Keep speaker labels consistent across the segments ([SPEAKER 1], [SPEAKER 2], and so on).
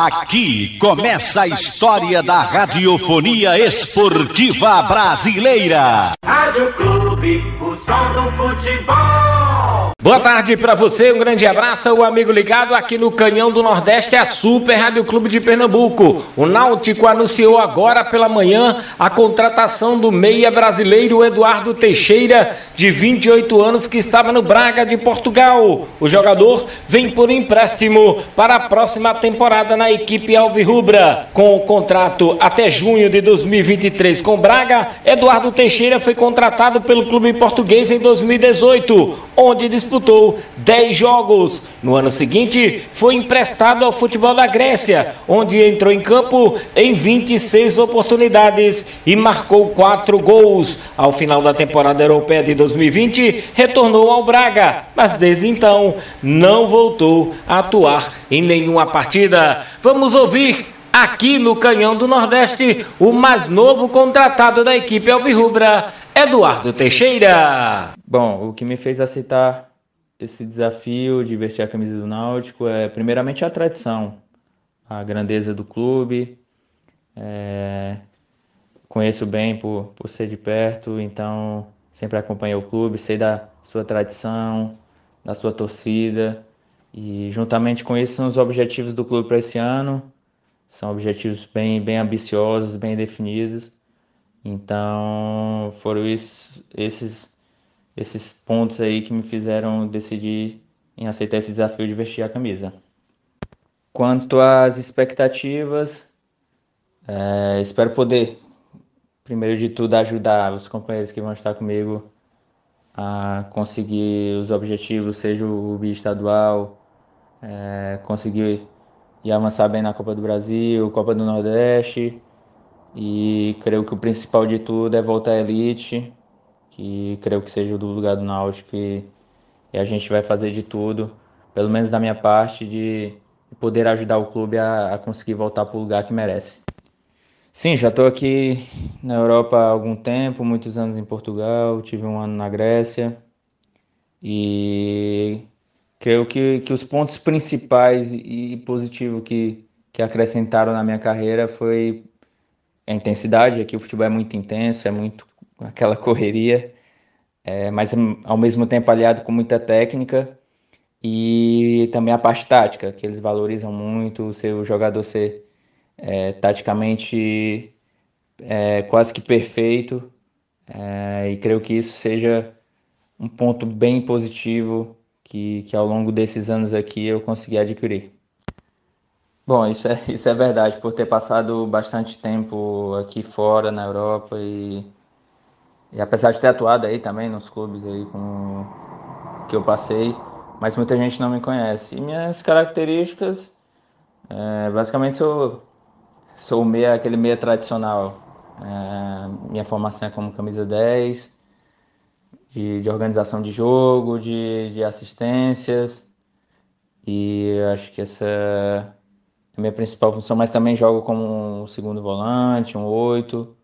[SPEAKER 1] Aqui começa a história da radiofonia esportiva brasileira.
[SPEAKER 2] Rádio Clube, o som do futebol.
[SPEAKER 3] Boa tarde para você, um grande abraço, o amigo ligado aqui no Canhão do Nordeste, a Super Rádio Clube de Pernambuco. O Náutico anunciou agora pela manhã a contratação do meia brasileiro Eduardo Teixeira, de 28 anos, que estava no Braga de Portugal. O jogador vem por empréstimo para a próxima temporada na equipe Alvirrubra. Com o contrato até junho de 2023 com Braga, Eduardo Teixeira foi contratado pelo clube português em 2018, onde disputou 10 jogos. No ano seguinte, foi emprestado ao futebol da Grécia, onde entrou em campo em 26 oportunidades e marcou 4 gols. Ao final da temporada europeia de 2020, retornou ao Braga, mas desde então não voltou a atuar em nenhuma partida. Vamos ouvir aqui no Canhão do Nordeste o mais novo contratado da equipe Alvirrubra, Eduardo Teixeira.
[SPEAKER 4] Bom, o que me fez aceitar esse desafio de vestir a camisa do Náutico é primeiramente a tradição, a grandeza do clube. É... Conheço bem por, por ser de perto, então sempre acompanhei o clube, sei da sua tradição, da sua torcida. E juntamente com isso são os objetivos do clube para esse ano. São objetivos bem, bem ambiciosos, bem definidos. Então foram isso, esses, esses pontos aí que me fizeram decidir em aceitar esse desafio de vestir a camisa. Quanto às expectativas, é, espero poder, primeiro de tudo, ajudar os companheiros que vão estar comigo a conseguir os objetivos, seja o estadual, é, conseguir e avançar bem na Copa do Brasil, Copa do Nordeste. E creio que o principal de tudo é voltar à elite, que creio que seja do lugar do Náutico e, e a gente vai fazer de tudo, pelo menos da minha parte, de poder ajudar o clube a, a conseguir voltar para o lugar que merece. Sim, já estou aqui na Europa há algum tempo, muitos anos em Portugal, tive um ano na Grécia e creio que, que os pontos principais e positivos que, que acrescentaram na minha carreira foi a intensidade. Aqui o futebol é muito intenso, é muito aquela correria, é, mas ao mesmo tempo aliado com muita técnica e também a parte tática, que eles valorizam muito o seu jogador ser é, taticamente é, quase que perfeito, é, e creio que isso seja um ponto bem positivo que, que ao longo desses anos aqui eu consegui adquirir. Bom, isso é, isso é verdade, por ter passado bastante tempo aqui fora, na Europa, e, e apesar de ter atuado aí também nos clubes aí com, que eu passei, mas muita gente não me conhece. E minhas características, é, basicamente sou, sou meia, aquele meia tradicional. É, minha formação é como camisa 10, de, de organização de jogo, de, de assistências. E acho que essa é a minha principal função, mas também jogo como um segundo volante, um oito,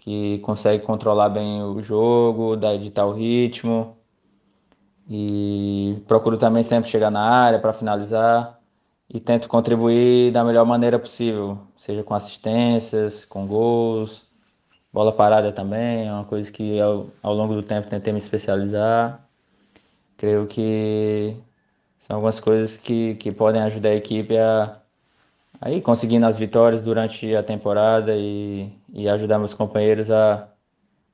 [SPEAKER 4] que consegue controlar bem o jogo, editar o ritmo. E procuro também sempre chegar na área para finalizar e tento contribuir da melhor maneira possível, seja com assistências, com gols, Bola parada também é uma coisa que ao, ao longo do tempo tentei me especializar. Creio que são algumas coisas que, que podem ajudar a equipe a, a ir conseguindo as vitórias durante a temporada e, e ajudar meus companheiros a,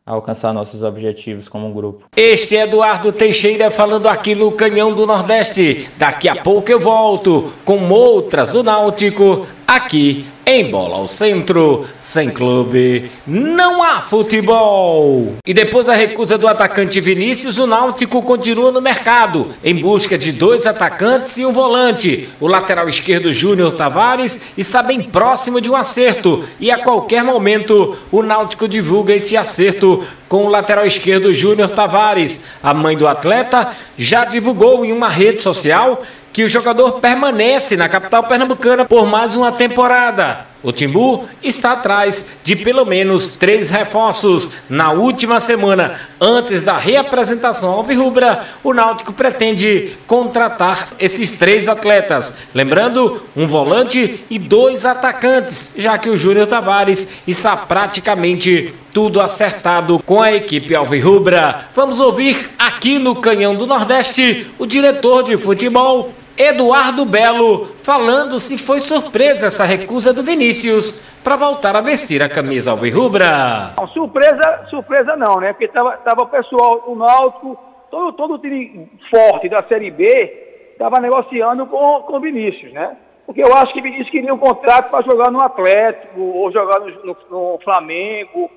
[SPEAKER 4] a alcançar nossos objetivos como um grupo.
[SPEAKER 3] Este é Eduardo Teixeira falando aqui no Canhão do Nordeste. Daqui a pouco eu volto com outras do Náutico aqui em Bola ao Centro, sem clube, não há futebol. E depois da recusa do atacante Vinícius, o Náutico continua no mercado, em busca de dois atacantes e um volante. O lateral esquerdo Júnior Tavares está bem próximo de um acerto e a qualquer momento o Náutico divulga este acerto com o lateral esquerdo Júnior Tavares. A mãe do atleta já divulgou em uma rede social que o jogador permanece na capital pernambucana por mais uma temporada. O Timbu está atrás de pelo menos três reforços. Na última semana, antes da reapresentação ao Virrubra, o Náutico pretende contratar esses três atletas. Lembrando, um volante e dois atacantes, já que o Júnior Tavares está praticamente tudo acertado com a equipe Alvirrubra. Vamos ouvir aqui no Canhão do Nordeste o diretor de futebol, Eduardo Belo falando se foi surpresa essa recusa do Vinícius para voltar a vestir a camisa alvirrubra.
[SPEAKER 5] Surpresa, surpresa não, né? Porque tava, tava o pessoal, o Náutico, todo, todo o time forte da Série B estava negociando com, com o Vinícius, né? Porque eu acho que Vinícius queria um contrato para jogar no Atlético ou jogar no, no, no Flamengo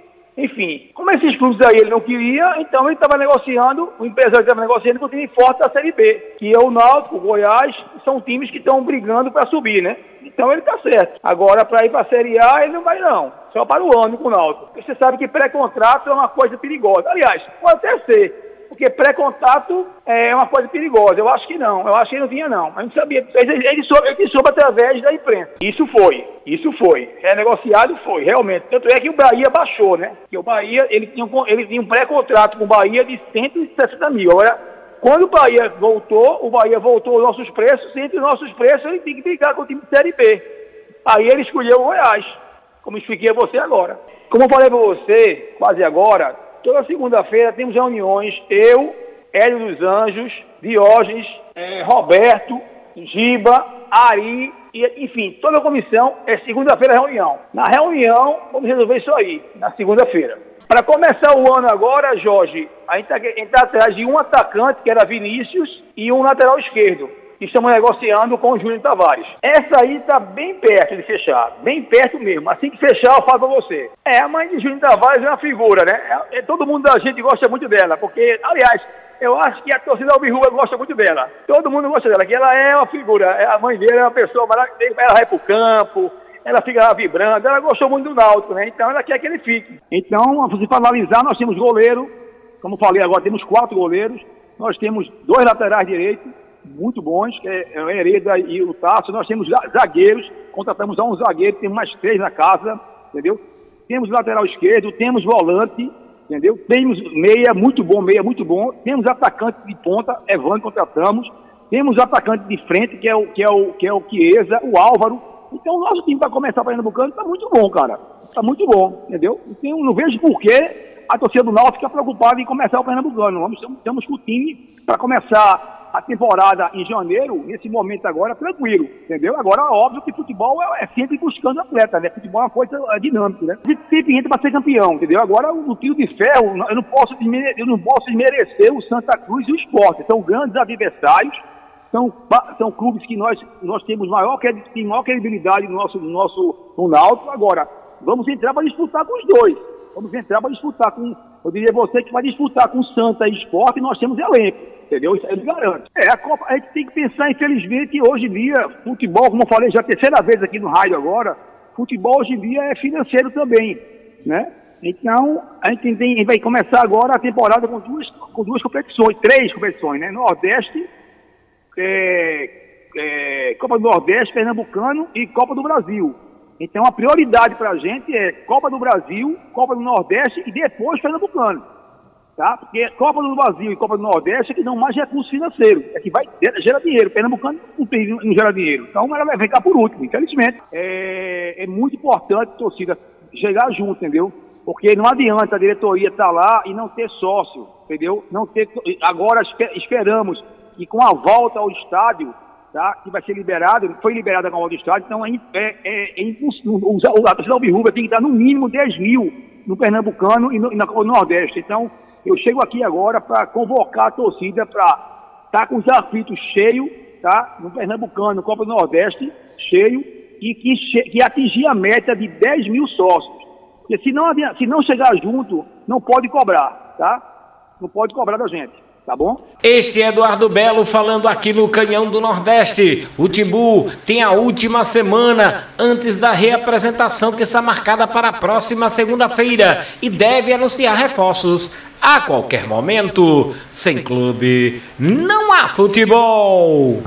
[SPEAKER 5] enfim, como esses clubes aí ele não queria, então ele estava negociando, o empresário estava negociando com o time forte da Série B, que é o Náutico, o Goiás, são times que estão brigando para subir, né? Então ele está certo. Agora, para ir para a Série A, ele não vai não. Só para o ano com o Náutico. Você sabe que pré-contrato é uma coisa perigosa. Aliás, pode até ser porque pré-contato é uma coisa perigosa. Eu acho que não, eu acho que ele não vinha não. A gente sabia, ele, ele, soube, ele soube através da imprensa. Isso foi, isso foi. É negociado, foi, realmente. Tanto é que o Bahia baixou, né? Que o Bahia, ele tinha um, ele tinha um pré-contrato com o Bahia de 160 mil. Agora, quando o Bahia voltou, o Bahia voltou os nossos preços, entre os nossos preços ele tem que brigar com o time de Série B. Aí ele escolheu o Goiás, como expliquei a você agora. Como eu falei para você, quase agora, Toda segunda-feira temos reuniões, eu, Hélio dos Anjos, Diógenes, é, Roberto, Giba, Ari, e, enfim, toda a comissão é segunda-feira reunião. Na reunião, vamos resolver isso aí, na segunda-feira. Para começar o ano agora, Jorge, a gente está tá atrás de um atacante, que era Vinícius, e um lateral esquerdo estamos negociando com o Júnior Tavares. Essa aí está bem perto de fechar, bem perto mesmo. Assim que fechar, eu falo para você. É, a mãe de Júnior Tavares é uma figura, né? É, é, todo mundo da gente gosta muito dela, porque, aliás, eu acho que a torcida Albirrua gosta muito dela. Todo mundo gosta dela, que ela é uma figura. É, a mãe dele é uma pessoa maravilhosa. Ela vai pro campo, ela fica lá vibrando. Ela gostou muito do Náutico, né? Então ela quer que ele fique. Então, para analisar, nós temos goleiro. Como falei agora, temos quatro goleiros. Nós temos dois laterais direitos muito bons, que é o Hereda e o Tasso. Nós temos zagueiros, contratamos um zagueiro, temos mais três na casa, entendeu? Temos lateral esquerdo, temos volante, entendeu? Temos meia, muito bom, meia, muito bom. Temos atacante de ponta, Evandro contratamos. Temos atacante de frente, que é o que é o que é o Chiesa, o Álvaro. Então o nosso time para começar Pernambucano está muito bom, cara. Está muito bom, entendeu? Então não vejo por que a torcida do Náutico fica preocupada em começar o Pernambucano. Vamos, estamos com o time para começar a temporada em janeiro, nesse momento agora, tranquilo, entendeu? Agora, óbvio que futebol é, é sempre buscando atleta, né? Futebol é uma coisa é, dinâmica, né? A gente sempre entra para ser campeão, entendeu? Agora, o tiro de ferro, eu não posso, eu não posso desmerecer o Santa Cruz e o esporte. São grandes adversários, são, são clubes que nós, nós temos maior, tem maior credibilidade no nosso, no nosso no Náutico. Agora, vamos entrar para disputar com os dois. Vamos entrar para disputar com, eu diria você que vai disputar com o Santa e Esporte nós temos elenco entendeu? Isso aí me garante. É, a Copa, a gente tem que pensar, infelizmente, hoje em dia, futebol, como eu falei já a terceira vez aqui no rádio agora, futebol hoje em dia é financeiro também, né? Então, a gente, tem, vai começar agora a temporada com duas, com duas competições, três competições, né? Nordeste, é, é, Copa do Nordeste, Pernambucano e Copa do Brasil. Então, a prioridade para a gente é Copa do Brasil, Copa do Nordeste e depois Pernambucano tá? Porque Copa do Brasil e Copa do Nordeste é que dão mais recursos financeiros, é que vai gera dinheiro. Pernambucano não, tem, não gera dinheiro. Então ela vai ficar por último, infelizmente. É, é muito importante a torcida chegar junto, entendeu? Porque não adianta a diretoria estar tá lá e não ter sócio, entendeu? Não ter, agora esperamos que com a volta ao estádio, tá? que vai ser liberado, foi liberada a volta ao estádio, então é, é, é, é impossível. A torcida Alvirrubra tem que dar no mínimo 10 mil no Pernambucano e, no, e do Nordeste. Então, eu chego aqui agora para convocar a torcida para estar tá com os aflitos cheios, tá? No Pernambucano, Copa do Nordeste, cheio, e que, que atingir a meta de 10 mil sócios. Porque se não, se não chegar junto, não pode cobrar, tá? Não pode cobrar da gente. Tá bom?
[SPEAKER 3] Este é Eduardo Belo falando aqui no Canhão do Nordeste. O Timbu tem a última semana antes da reapresentação que está marcada para a próxima segunda-feira e deve anunciar reforços a qualquer momento. Sem clube, não há futebol.